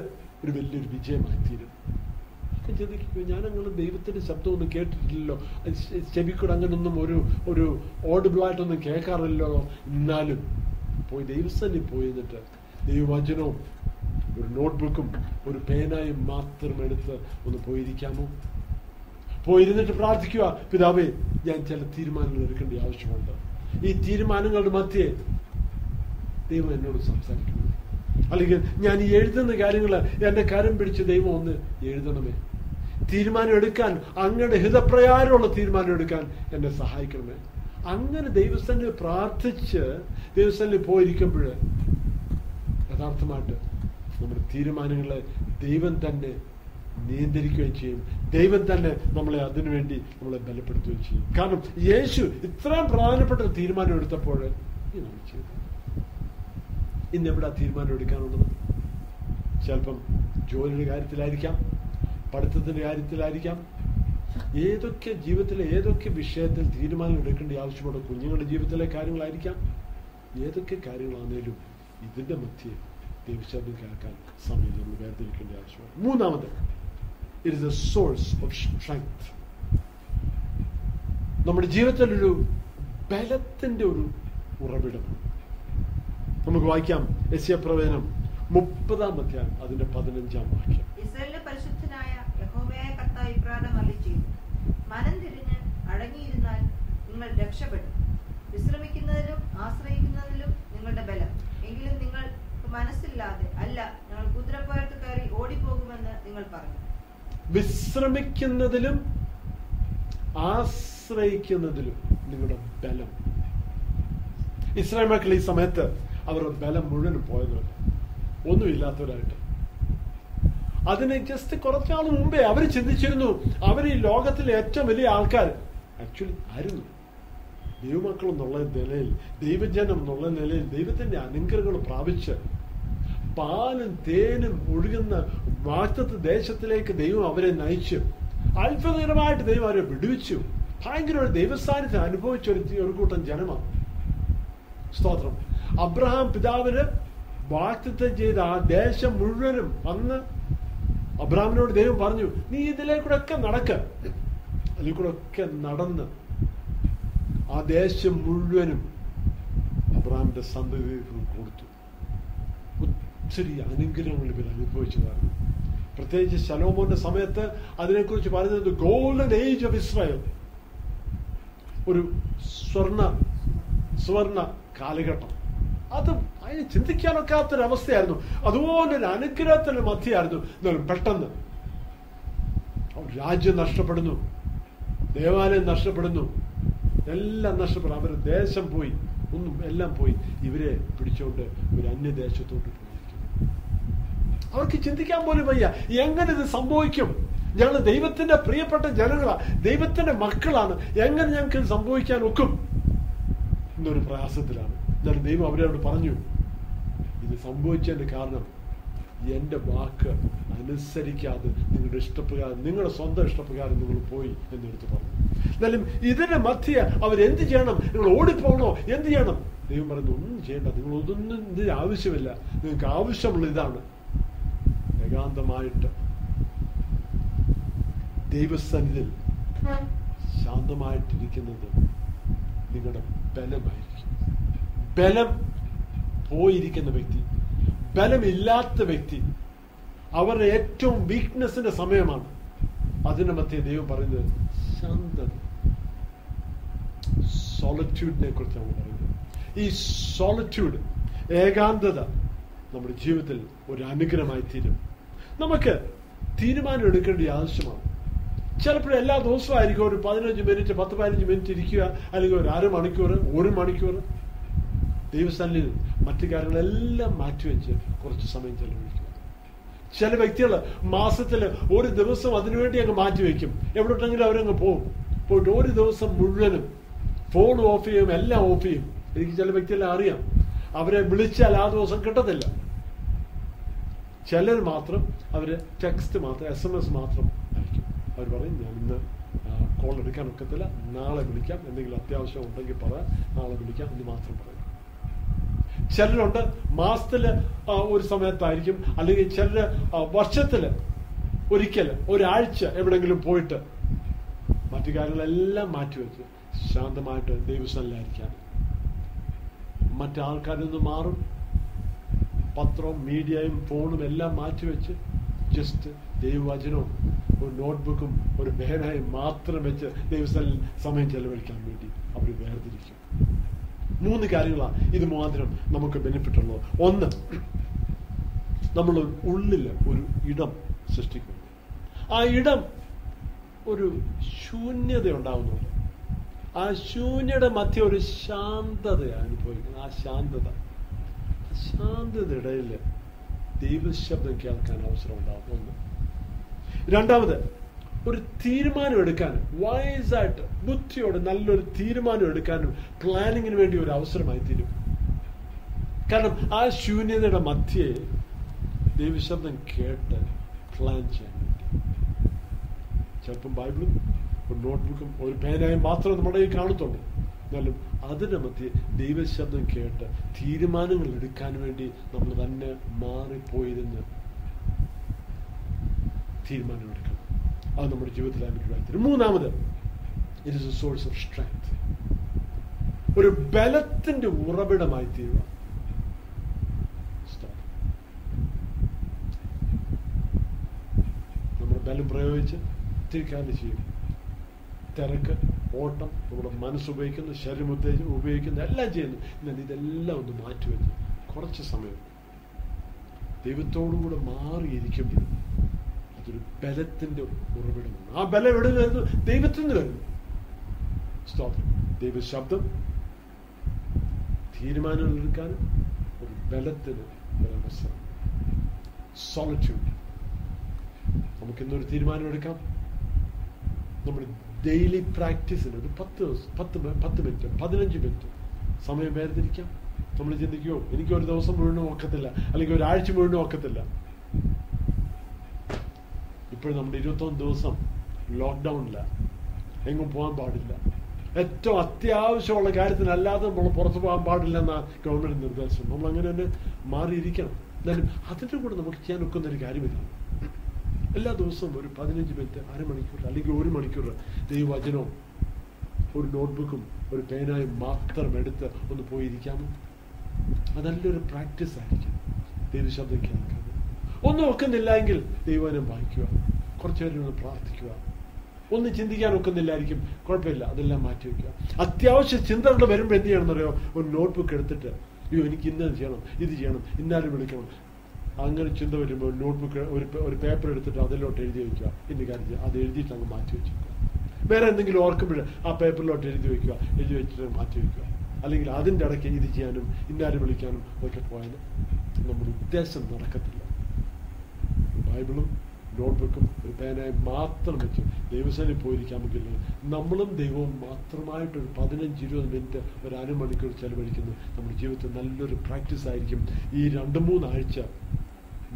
A: ഒരു വലിയൊരു വിജയമായി തീരും. ചിന്തിക്കുക ഞാൻ അങ്ങനെ ദൈവത്തിന്റെ ശബ്ദമൊന്നും കേട്ടിട്ടില്ലല്ലോ. ചെവിക്കൂടെ അങ്ങനൊന്നും ഒരു ഒരു ഓഡിബിളായിട്ടൊന്നും കേൾക്കാറില്ലല്ലോ. എന്നാലും പോയി ദൈവസ്ഥലിൽ പോയി എന്നിട്ട് ദൈവവചനവും ഒരു നോട്ട്ബുക്കും ഒരു പേനായും മാത്രം എടുത്ത് ഒന്ന് പോയിരിക്കാമോ? പോയിരുന്നിട്ട് പ്രാർത്ഥിക്കുക പിതാവേ ഞാൻ ചില തീരുമാനങ്ങൾ എടുക്കേണ്ട ആവശ്യമുണ്ട്. ഈ തീരുമാനങ്ങളുടെ മധ്യേ ദൈവം എന്നോട് സംസാരിക്കുന്നു. അല്ലെങ്കിൽ ഞാൻ ഈ എഴുതുന്ന കാര്യങ്ങൾ എന്റെ കരം പിടിച്ച് ദൈവം ഒന്ന് എഴുതണമേ. തീരുമാനം എടുക്കാൻ അങ്ങയുടെ ഹിതപ്രകാരമുള്ള തീരുമാനം എടുക്കാൻ എന്നെ സഹായിക്കണമേ. അങ്ങനെ ദൈവസ്ഥനിൽ പ്രാർത്ഥിച്ച് ദൈവസ്ഥനിൽ പോയിരിക്കുമ്പോൾ യഥാർത്ഥമായിട്ട് നമ്മുടെ തീരുമാനങ്ങളെ ദൈവം തന്നെ നിയന്ത്രിക്കുകയും ചെയ്യും. ദൈവം തന്നെ നമ്മളെ അതിനുവേണ്ടി നമ്മളെ ബലപ്പെടുത്തുകയും ചെയ്യും. കാരണം യേശു ഇത്രയും പ്രധാനപ്പെട്ട ഒരു തീരുമാനം എടുത്തപ്പോൾ ഇന്ന് എവിടെ തീരുമാനം എടുക്കാനുള്ളത്? ചിലപ്പം ജോലിയുടെ കാര്യത്തിലായിരിക്കാം പഠിത്തത്തിന്റെ കാര്യത്തിലായിരിക്കാം ഏതൊക്കെ ജീവിതത്തിലെ ഏതൊക്കെ വിഷയത്തിൽ തീരുമാനം എടുക്കേണ്ട ആവശ്യമുണ്ട് കുഞ്ഞുങ്ങളുടെ ജീവിതത്തിലെ കാര്യങ്ങളായിരിക്കാം. ഏതൊക്കെ കാര്യങ്ങളാണേലും ഇതിന്റെ മധ്യേ ദൈവശബ്ദം കേൾക്കാൻ സമയം നമ്മൾ വേർതിരിക്കേണ്ട ആവശ്യമാണ്. മൂന്നാമത് it is a source of strength നമ്മുടെ ജീവിതത്തിലൊരു ബലത്തിന്റെ ഒരു ഉറവിടം. നമുക്ക് വായിക്കാം എസ്യ പ്രവചനം മുപ്പതാം അധ്യായം അതിന്റെ പതിനഞ്ചാം വാക്യം.
B: പരിശുദ്ധനായ യഹോവയായ കർത്താവ് ചെയ്തു മനം തിരിഞ്ഞ് അടങ്ങിയിരുന്നാൽ നിങ്ങൾ രക്ഷപ്പെടും. വിശ്രമിക്കുന്നതിലും ആശ്രയിക്കുന്നതിലും നിങ്ങളുടെ ബലം. എങ്കിലും നിങ്ങൾ മനസ്സില്ലാതെ അല്ല ഞങ്ങൾ കുതിരപ്പുറത്ത് കയറി ഓടിപ്പോകുമെന്ന് നിങ്ങൾ പറഞ്ഞു.
A: വിശ്രമിക്കുന്നതിലും ആശ്രയിക്കുന്നതിലും നിങ്ങളുടെ ബലം. ഇസ്രായേൽ മക്കൾ ഈ സമയത്ത് അവരുടെ ബലം മുഴുവനും പോയതുമില്ല ഒന്നുമില്ലാത്തവരായിട്ട് അതിന് ജസ്റ്റ് കുറച്ചാൾ മുമ്പേ അവർ ചിന്തിച്ചിരുന്നു അവർ ഈ ലോകത്തിലെ ഏറ്റവും വലിയ ആൾക്കാർ ആക്ച്വലി ആയിരുന്നു ദൈവമക്കൾ എന്നുള്ള നിലയിൽ ദൈവജനം എന്നുള്ള നിലയിൽ ദൈവത്തിന്റെ അനുഗ്രഹങ്ങൾ പ്രാപിച്ച് പാലും തേനും ഒഴുകുന്ന വാക്തത്വ ദേശത്തിലേക്ക് ദൈവം അവരെ നയിച്ചു. അത്ഭുതകരമായിട്ട് ദൈവം അവരെ വിടുവിച്ചു. ഭയങ്കര ഒരു ദൈവസ്ഥാനത്ത് അനുഭവിച്ച ഒരു ഒരു കൂട്ടം ജനമാണ് സ്തോത്രം. അബ്രഹാം പിതാവിന് വാക്തത്വം ചെയ്ത ആ ദേശം മുഴുവനും അന്ന് അബ്രഹാമിനോട് ദൈവം പറഞ്ഞു നീ ഇതിലേക്കൂടെ ഒക്കെ നടക്ക. അതിൽ കൂടെ ഒക്കെ നടന്ന് ആ ദേശം മുഴുവനും അബ്രാമിന്റെ സന്തതി കൊടുത്തു. ഒത്തിരി അനുഗ്രഹങ്ങൾ ഇവർ അനുഭവിച്ചതാണ് പ്രത്യേകിച്ച് ശലോമോന്റെ സമയത്ത് അതിനെക്കുറിച്ച് പറയുന്നത് ഗോൾഡൻ ഏജ് ഓഫ് ഇസ്രായേൽ ഒരു സ്വർണ സുവർണ കാലഘട്ടം. അത് അതിന് ചിന്തിക്കാനൊക്കാത്തൊരവസ്ഥയായിരുന്നു അതുപോലെ ഒരു അനുഗ്രഹത്തിന് മധ്യയായിരുന്നു. എന്നാലും പെട്ടെന്ന് രാജ്യം നഷ്ടപ്പെടുന്നു. ദേവാലയം നഷ്ടപ്പെടുന്നു. എല്ലാം നഷ്ടപ്പെടും അവരുടെ ദേശം പോയി. ഒന്നും എല്ലാം പോയി. ഇവരെ പിടിച്ചോണ്ട് ഒരു അന്യദേശത്തോട്ട് പോയിരിക്കുന്നു. അവർക്ക് ചിന്തിക്കാൻ പോലും വയ്യ. എങ്ങനെ ഇത് സംഭവിക്കും? ഞങ്ങൾ ദൈവത്തിന്റെ പ്രിയപ്പെട്ട ജനങ്ങളാണ് ദൈവത്തിന്റെ മക്കളാണ്. എങ്ങനെ ഞങ്ങൾക്ക് ഇത് സംഭവിക്കാൻ ഒക്കും? എന്നൊരു പ്രയാസത്തിലാണ്. എന്നാലും ദൈവം അവരോട് പറഞ്ഞു ഇത് സംഭവിച്ചതിന്റെ കാരണം എന്റെ വാക്ക് അനുസരിക്കാതെ നിങ്ങളുടെ ഇഷ്ടപ്രകാരം നിങ്ങളുടെ സ്വന്തം ഇഷ്ടപ്രകാരം നിങ്ങൾ പോയി എന്നെടുത്ത് പറഞ്ഞു. എന്നാലും ഇതിന്റെ മധ്യ അവർ എന്ത് ചെയ്യണം? നിങ്ങൾ ഓടിപ്പോകണോ? എന്ത് ചെയ്യണം? ദൈവം പറഞ്ഞു ഒന്നും ചെയ്യേണ്ട. നിങ്ങൾ ഒന്നും ഇതിന് ആവശ്യമില്ല. നിങ്ങൾക്ക് ആവശ്യമുള്ള ഇതാണ്. ഏകാന്തമായിട്ട് ദൈവസന്നിധിയിൽ ശാന്തമായിട്ടിരിക്കുന്നത് നിങ്ങളുടെ ബലമായിരിക്കും. ബലം പോയിരിക്കുന്ന വ്യക്തി ബലമില്ലാത്ത വ്യക്തി അവരുടെ ഏറ്റവും വീക്ക്നെസ്സിന്റെ സമയമാണ്. അതിന്റെ മധ്യേ ദൈവം പറയുന്നത് ശാന്തത. സോളിറ്റ്യൂഡിനെ കുറിച്ചാണ് പറയുന്നത്. ഈ സോളിറ്റ്യൂഡ് ഏകാന്തത നമ്മുടെ ജീവിതത്തിൽ ഒരു അനുഗ്രഹമായി തീരും. നമുക്ക് തീരുമാനം എടുക്കേണ്ട ആവശ്യമാണ്. ചിലപ്പോൾ എല്ലാ ദിവസവും ആയിരിക്കും ഒരു പതിനഞ്ച് മിനിറ്റ് പത്ത് പതിനഞ്ച് മിനിറ്റ് ഇരിക്കുക അല്ലെങ്കിൽ ഒരു അരമണിക്കൂർ ഒരു മണിക്കൂർ ദൈവസ്ഥാനിൽ മറ്റു കാര്യങ്ങളെല്ലാം മാറ്റിവെച്ച് കുറച്ച് സമയം ചെലവഴിക്കും. ചില വ്യക്തികൾ മാസത്തിൽ ഒരു ദിവസം അതിനുവേണ്ടി അങ്ങ് മാറ്റിവെക്കും എവിടെട്ടെങ്കിലും അവരങ്ങ് പോകും. പോയിട്ട് ഒരു ദിവസം മുഴുവനും ഫോൺ ഓഫ് ചെയ്യും എല്ലാം ഓഫ് ചെയ്യും. എനിക്ക് ചില വ്യക്തികളെ അറിയാം. അവരെ വിളിച്ചാൽ ആ ദിവസം കിട്ടത്തില്ല. ചിലർ മാത്രം അവർ ടെക്സ്റ്റ് മാത്രം എസ് എം എസ് മാത്രം അയക്കും. അവർ പറയും ഞാൻ ഇന്ന് കോൾ എടുക്കാൻ ഒക്കത്തില്ല. നാളെ വിളിക്കാം. എന്തെങ്കിലും അത്യാവശ്യം ഉണ്ടെങ്കിൽ പറയാം നാളെ വിളിക്കാം. എന്ന് മാത്രം പറയും. ചിലരുണ്ട് മാസത്തിൽ ഒരു സമയത്തായിരിക്കും. അല്ലെങ്കിൽ ചിലർ വർഷത്തിൽ ഒരിക്കൽ ഒരാഴ്ച എവിടെങ്കിലും പോയിട്ട് മറ്റു കാര്യങ്ങളെല്ലാം മാറ്റിവെച്ച് ശാന്തമായിട്ട് ദൈവസ്ഥലായിരിക്കാൻ മറ്റാൾക്കാരിൽ നിന്ന് മാറും. പത്രവും മീഡിയയും ഫോണും എല്ലാം മാറ്റിവെച്ച് ജസ്റ്റ് ദൈവവചനവും ഒരു നോട്ട്ബുക്കും ഒരു പേനയും മാത്രം വെച്ച് ദൈവസ്ഥലിൽ സമയം ചെലവഴിക്കാൻ വേണ്ടി അവർ വേർതിരിക്കും. മൂന്ന് കാര്യങ്ങളാണ് ഇത് മാത്രം നമുക്ക് ബെനിഫിറ്റ് ഉള്ളത് ഒന്ന് നമ്മൾ ഉള്ളിൽ ഒരു ഇടം സൃഷ്ടിക്കുന്നു. ആ ഇടം ഒരു ശൂന്യത ഉണ്ടാകുന്നുണ്ട് ആ ശൂന്യയുടെ മധ്യ ഒരു ശാന്തത അനുഭവിക്കുന്നത് ആ ശാന്തത. ശാന്തതയിടയിൽ ദൈവശബ്ദം കേൾക്കാൻ അവസരം ഉണ്ടാകും ഒന്ന്. രണ്ടാമത് ഒരു തീരുമാനം എടുക്കാനും വയസ്സായിട്ട് ബുദ്ധിയോടെ നല്ലൊരു തീരുമാനം എടുക്കാനും പ്ലാനിങ്ങിന് വേണ്ടി ഒരു അവസരമായി തീരും. കാരണം ആ ശൂന്യതയുടെ മധ്യേ ദൈവശബ്ദം കേട്ട് പ്ലാൻ ചെയ്യാൻ വേണ്ടി. ചിലപ്പം ബൈബിളും ഒരു നോട്ട്ബുക്കും ഒരു പേനയും മാത്രമേ നമ്മുടെ കയ്യിൽ കാണത്തുള്ളൂ. എന്നാലും അതിന്റെ മധ്യ ദൈവശബ്ദം കേട്ട് തീരുമാനങ്ങൾ എടുക്കാൻ വേണ്ടി നമ്മൾ തന്നെ മാറിപ്പോയിരുന്ന് തീരുമാനമെടുക്കണം അത് നമ്മുടെ ജീവിതത്തിൽ അനുഭവത്തിൽ മൂന്നാമത് it is a source of strength ഒരു ബലത്തിന്റെ ഉറവിടമായി തീരുക. നമ്മുടെ ബലം പ്രയോഗിച്ച് തിരിക്കാതെ ചെയ്യും തിരക്ക് ഓട്ടം നമ്മുടെ മനസ്സുപയോഗിക്കുന്നു ശരീരം ഉത്തേജം ഉപയോഗിക്കുന്നു എല്ലാം ചെയ്യുന്നു. എന്നാൽ ഇതെല്ലാം ഒന്ന് മാറ്റിവെച്ച് കുറച്ച് സമയം ദൈവത്തോടുകൂടെ മാറിയിരിക്കുമ്പോഴും അതൊരു ബലത്തിന്റെ ഉറവിടമാണ്. ആ ബലം എവിടെ വരുന്നു? ദൈവത്തിൽ നിന്ന് വരുന്നു. സ്തോത്രം. ദൈവ ശബ്ദം തീരുമാനങ്ങൾ എടുക്കാനും ഒരു ബലത്തിന് ഒരവസരം സോളിറ്റ്യൂഡ് നമുക്കിന്നൊരു തീരുമാനം എടുക്കാം. നമ്മുടെ ഡെയിലി പ്രാക്ടീസിന് ഒരു പത്ത് ദിവസം പത്ത് പത്ത് മിനിറ്റ് പതിനഞ്ച് മിനിറ്റ് സമയം വേർതിരിക്കാം. നമ്മൾ ചിന്തിക്കുമോ എനിക്ക് ഒരു ദിവസം മുഴുവനും ഒക്കത്തില്ല. അല്ലെങ്കിൽ ഒരാഴ്ച മുഴുവനും ഒക്കത്തില്ല. ഇപ്പോഴും നമ്മുടെ ഇരുപത്തൊന്ന് ദിവസം ലോക്ക്ഡൌണില്ല എങ്ങും പോകാൻ പാടില്ല. ഏറ്റവും അത്യാവശ്യമുള്ള കാര്യത്തിനല്ലാതെ നമ്മൾ പുറത്തു പോകാൻ പാടില്ല എന്ന ഗവൺമെന്റ് നിർദ്ദേശം. നമ്മൾ അങ്ങനെ തന്നെ മാറിയിരിക്കണം. എന്നാലും അതിന്റെ കൂടെ നമുക്ക് ചെയ്യാൻ ഒക്കുന്ന ഒരു കാര്യമില്ല എല്ലാ ദിവസവും ഒരു പതിനഞ്ച് മിനിറ്റ് അരമണിക്കൂർ അല്ലെങ്കിൽ ഒരു മണിക്കൂർ ദൈവവചനവും ഒരു നോട്ട്ബുക്കും ഒരു പേനായും മാത്രം എടുത്ത് ഒന്ന് പോയിരിക്കാമോ? അത് നല്ലൊരു പ്രാക്ടീസ് ആയിരിക്കും ദൈവശബ്ദം കേൾക്കുന്നത് ഒന്നും ഒക്കുന്നില്ല എങ്കിൽ ദൈവവചനം വായിക്കുക കുറച്ചു പ്രാർത്ഥിക്കുക. ഒന്നും ചിന്തിക്കാൻ ഒക്കുന്നില്ലായിരിക്കും കുഴപ്പമില്ല അതെല്ലാം മാറ്റി വെക്കുക. അത്യാവശ്യ ചിന്തകൾ വരുമ്പോൾ എന്ത് ചെയ്യണം എന്നറിയോ? ഒരു നോട്ട്ബുക്ക് എടുത്തിട്ട് അയ്യോ എനിക്ക് ഇന്നത് ചെയ്യണം ഇത് ചെയ്യണം ഇന്നാലും വിളിക്കണം. അങ്ങനെ ചിന്ത വരുമ്പോൾ നോട്ട്ബുക്ക് ഒരു പേ- ഒരു പേപ്പർ എടുത്തിട്ട് അതിലോട്ട് എഴുതി വെക്കുക. ഇന്ന് കാര്യം അത് എഴുതിയിട്ട് അങ്ങ് മാറ്റി വെച്ചേക്കുക വേറെ എന്തെങ്കിലും ഓർക്കുമ്പോൾ ആ പേപ്പറിലോട്ട് എഴുതി വെക്കുക. എഴുതി വെച്ചിട്ട് മാറ്റി വെക്കുക. അല്ലെങ്കിൽ അതിന്റെ ഇടയ്ക്ക് ഇത് ചെയ്യാനും ഇന്നാരും വിളിക്കാനും ഒക്കെ പോയാൽ നമ്മുടെ ഉദ്ദേശം നടക്കത്തില്ല. ബൈബിളും നോട്ട് ബുക്കും ഒരു പേനായി മാത്രം വെച്ച് ദൈവസേനയിൽ പോയിരിക്കാമെങ്കിൽ നമ്മളും ദൈവവും മാത്രമായിട്ട് ഒരു പതിനഞ്ച് ഇരുപത് മിനിറ്റ് ഒരു അരമണിക്കൂർ ചെലവഴിക്കുന്നു. നമ്മുടെ ജീവിതത്തിൽ നല്ലൊരു പ്രാക്ടീസ് ആയിരിക്കും. ഈ രണ്ട് മൂന്നാഴ്ച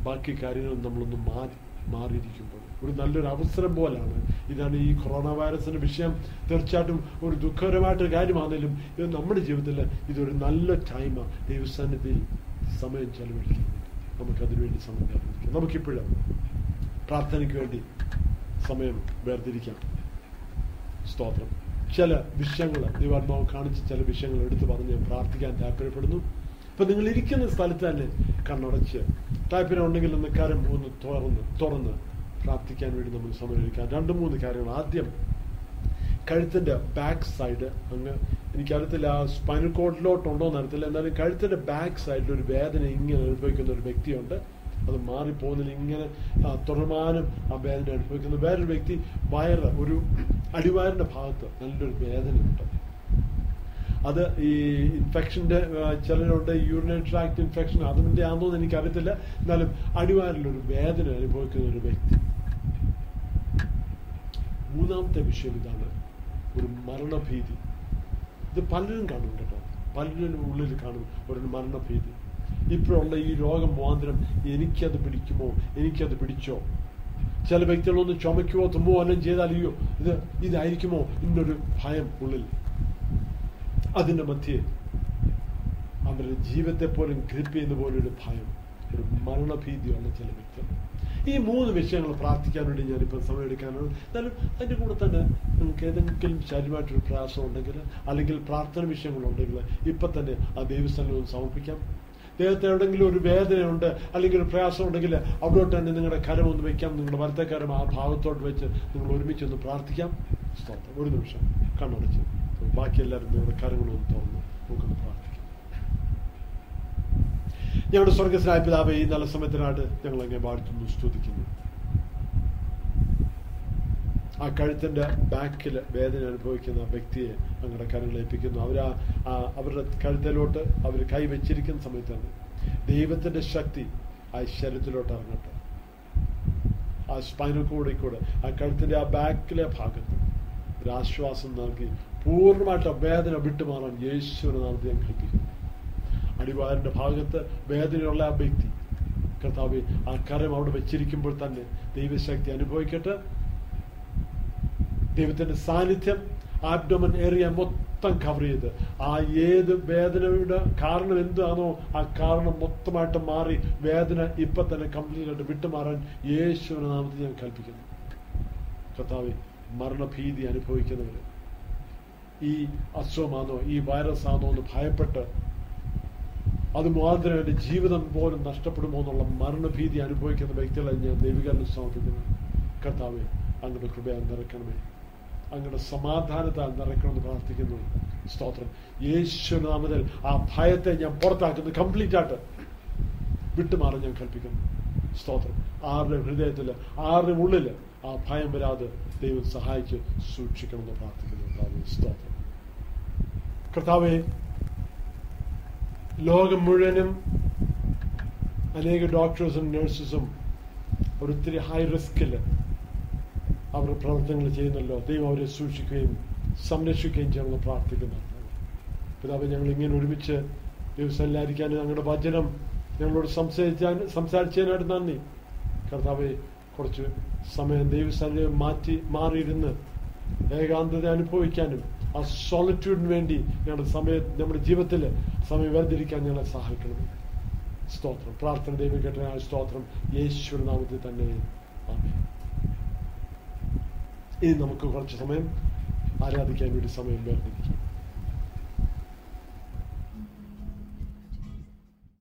A: ബാക്കി കാര്യങ്ങൾ നമ്മളൊന്ന് മാറി മാറിയിരിക്കുമ്പോൾ. ഒരു നല്ലൊരു അവസരം പോലാണ്. ഇതാണ് ഈ കൊറോണ വൈറസിന്റെ വിഷയം. തീർച്ചയായിട്ടും ഒരു ദുഃഖകരമായിട്ടൊരു കാര്യമാണെങ്കിലും ഇത് നമ്മുടെ ജീവിതത്തിൽ ഇതൊരു നല്ല ടൈമാണ് ദൈവസ്ഥാനത്തിൽ സമയം ചെലവഴിക്കാൻ നമുക്കതിനു അതിനുവേണ്ടി സമയം വേർതിരിക്കാം നമുക്കിപ്പോഴും പ്രാർത്ഥനയ്ക്ക് വേണ്ടി സമയം വേർതിരിക്കാം. സ്തോത്രം. ചില വിഷയങ്ങൾ ദൈവാത്മാവ് കാണിച്ച് ചില വിഷയങ്ങൾ എടുത്തു പറഞ്ഞ് പ്രാർത്ഥിക്കാൻ താല്പര്യപ്പെടുന്നു. ഇപ്പൊ നിങ്ങൾ ഇരിക്കുന്ന സ്ഥലത്ത് തന്നെ കണ്ണടച്ച് താല്പര്യം ഉണ്ടെങ്കിൽ ഒന്ന് കരം ഒന്ന് തുറന്ന് തുറന്ന് പ്രാർത്ഥിക്കാൻ വേണ്ടി നമ്മൾ സമയം എടുക്കാം രണ്ട് മൂന്ന് കാര്യങ്ങൾ. ആദ്യം കഴുത്തിന്റെ ബാക്ക് സൈഡ് അങ്ങ് എനിക്കറിയത്തില്ല ആ സ്പൈനൽ കോഡിലോട്ടുണ്ടോ എന്ന് അറിയത്തില്ല. എന്നാലും കഴുത്തിന്റെ ബാക്ക് സൈഡിൽ ഒരു വേദന ഇങ്ങനെ അനുഭവിക്കുന്ന ഒരു വ്യക്തിയുണ്ട്. അത് മാറിപ്പോകുന്നതിൽ ഇങ്ങനെ തുടർമാനം ആ വേദന അനുഭവിക്കുന്ന വേറൊരു വ്യക്തി വയറ് ഒരു അടിവയറിന്റെ ഭാഗത്ത് നല്ലൊരു വേദന ഉണ്ട് അത് ഈ ഇൻഫെക്ഷന്റെ ചിലരുണ്ട് യൂറിനറി ട്രാക്ട് ഇൻഫെക്ഷൻ അതിന്റെ ആണെന്നോ എനിക്കറിയത്തില്ല. എന്നാലും അടിവാരിലൊരു വേദന അനുഭവിക്കുന്ന ഒരു വ്യക്തി. മൂന്നാമത്തെ വിഷയം ഇതാണ്. ഒരു മരണഭീതി. ഇത് പലരും കാണും കേട്ടോ. പലരും ഉള്ളിൽ കാണും ഒരു മരണഭീതി. ഇപ്പോഴുള്ള ഈ രോഗം മുഖാന്തരം എനിക്കത് പിടിക്കുമോ? എനിക്കത് പിടിച്ചോ? ചില വ്യക്തികളൊന്ന് ചുമയ്ക്കുമോ തുമ്മോ എല്ലാം ചെയ്താൽ അയ്യോ ഇത് ഇതായിരിക്കുമോ ഇന്നൊരു ഭയം ഉള്ളിൽ. അതിന്റെ മധ്യേ അവരുടെ ജീവിതത്തെ പോലും ഗ്രിപ്പ് ചെയ്യുന്ന പോലെ ഒരു ഭയം ഒരു മരണഭീതിയുള്ള ചില വ്യക്തികൾ. ഈ മൂന്ന് വിഷയങ്ങൾ പ്രാർത്ഥിക്കാൻ വേണ്ടി ഞാനിപ്പം സമയം എടുക്കാനാണ്. എന്നാലും അതിന്റെ കൂടെ തന്നെ നിങ്ങൾക്ക് ഏതെങ്കിലും ശാരീരമായിട്ടൊരു പ്രയാസം ഉണ്ടെങ്കിൽ അല്ലെങ്കിൽ പ്രാർത്ഥന വിഷയങ്ങളുണ്ടെങ്കിൽ ഇപ്പം തന്നെ ആ ദൈവസ്ഥാനം ഒന്ന് സമർപ്പിക്കാം. ദൈവത്തെ എവിടെയെങ്കിലും ഒരു വേദനയുണ്ട് അല്ലെങ്കിൽ ഒരു പ്രയാസം ഉണ്ടെങ്കിൽ അവിടോട്ട് തന്നെ നിങ്ങളുടെ കരം ഒന്ന് വെക്കാം. നിങ്ങളുടെ വലത്തെ ആ ഭാഗത്തോട്ട് വെച്ച് നിങ്ങൾ ഒരുമിച്ച് ഒന്ന് പ്രാർത്ഥിക്കാം. സ്തോത്രം. ഒരു നിമിഷം കണ്ണടച്ച്. ബാക്കി എല്ലാവരും നിങ്ങളുടെ കരങ്ങളൊന്ന് തുറന്ന് നമുക്കൊന്ന് പ്രാർത്ഥിക്കാം. ഞങ്ങളുടെ സ്വർഗസ്നായ പിതാവെ ഈ നല്ല സമയത്തിനായിട്ട് ഞങ്ങൾ അങ്ങനെ വാഴ്ത്തുന്നു സ്തുതിക്കുന്നു. ആ കഴുത്തിന്റെ ബാക്കിൽ വേദന അനുഭവിക്കുന്ന വ്യക്തിയെ ഞങ്ങളുടെ കരങ്ങൾ ഏൽപ്പിക്കുന്നു. അവർ ആ അവരുടെ കഴുത്തിലോട്ട് അവർ കൈവച്ചിരിക്കുന്ന സമയത്താണ് ദൈവത്തിന്റെ ശക്തി ആ ശരീരത്തിലോട്ട് ഇറങ്ങട്ടെ. ആ സ്പൈനൽ കൂടെ കൂടെ ആ കഴുത്തിന്റെ ആ ബാക്കിലെ ഭാഗത്ത് ഒരാശ്വാസം നൽകി പൂർണമായിട്ട് വേദന വിട്ടുമാറാൻ യേശുവിനെ നടത്തി ഞാൻ കൽപ്പിക്കുന്നു അടിവാരിന്റെ ഭാഗത്ത് വേദനയുള്ള ആ വ്യക്തി. കർത്താവ് ആ കരം അവിടെ വെച്ചിരിക്കുമ്പോൾ തന്നെ ദൈവശക്തി അനുഭവിക്കട്ടെ. ദൈവത്തിന്റെ സാന്നിധ്യം ആബ്ഡോമൻ ഏറിയ മൊത്തം കവർ ചെയ്ത്. ആ ഏത് വേദനയുടെ കാരണം എന്താണോ ആ കാരണം മൊത്തമായിട്ട് മാറി വേദന ഇപ്പൊ തന്നെ കംപ്ലീറ്റ് ആയിട്ട് വിട്ടുമാറാൻ യേശുവിന്റെ നാമത്തിൽ ഞാൻ കൽപ്പിക്കുന്നു. കർത്താവ് മരണഭീതി അനുഭവിക്കുന്നവര് ഈ അസുഖമാണോ ഈ വൈറസ് ആണോ എന്ന് ഭയപ്പെട്ട് അത് മുഖാന്തരം എന്റെ ജീവിതം പോലും നഷ്ടപ്പെടുമോ എന്നുള്ള മരണഭീതി അനുഭവിക്കുന്ന വ്യക്തികളെ ഞാൻ ദൈവികരണം സമർപ്പിക്കുന്നു. കർത്താവെ അങ്ങയുടെ കൃപയെ നിറയ്ക്കണമേ. അങ്ങയുടെ സമാധാനത്താൽ നിറയ്ക്കണമെന്ന് പ്രാർത്ഥിക്കുന്നു. സ്തോത്രം. യേശുനാമതിൽ ആ ഭയത്തെ ഞാൻ പുറത്താക്കുന്നു. കംപ്ലീറ്റ് ആയിട്ട്. വിട്ടുമാറാൻ ഞാൻ കൽപ്പിക്കുന്നു. സ്തോത്രം. ആരുടെ ഹൃദയത്തിൽ ആരുടെ ഉള്ളിൽ ആ ഭയം വരാതെ ദൈവം സഹായിച്ച് സൂക്ഷിക്കണമെന്ന് പ്രാർത്ഥിക്കുന്നു. കർത്താവ് സ്തോത്രം. കർത്താവെ ലോകം മുഴുവനും അനേക ഡോക്ടേഴ്സും നഴ്സസും ഒരിത്തിരി ഹൈ റിസ്കിൽ അവർ പ്രവർത്തനങ്ങൾ ചെയ്യുന്നല്ലോ. ദൈവം അവരെ സൂക്ഷിക്കുകയും സംരക്ഷിക്കുകയും ചെയ്യണമെന്ന് പ്രാർത്ഥിക്കുന്നു. പിതാവ് ഞങ്ങൾ ഇങ്ങനെ ഒരുമിച്ച് ദിവസമല്ലായിരിക്കാൻ ഞങ്ങളുടെ വചനം ഞങ്ങളോട് സംസാരിച്ചാൻ സംസാരിച്ചതിനായിട്ട് നന്ദി. കർത്താവെ കുറച്ച് സമയം ദൈവസ്ഥാനം മാറ്റി മാറിയിരുന്ന് ഏകാന്തത അനുഭവിക്കാനും ആ സോളിറ്റ്യൂഡിന് വേണ്ടി ഞങ്ങളുടെ സമയ നമ്മുടെ ജീവിതത്തിൽ സമയം വേർതിരിക്കാൻ ഞങ്ങളെ സഹായിക്കണം സ്തോത്രം. പ്രാർത്ഥന ദൈവം കേട്ട സ്തോത്രം യേശുവിന്റെ നാമത്തിൽ തന്നെ. ഇനി നമുക്ക് കുറച്ച് സമയം ആരാധിക്കാൻ വേണ്ടി സമയം വേർതിരിക്കും.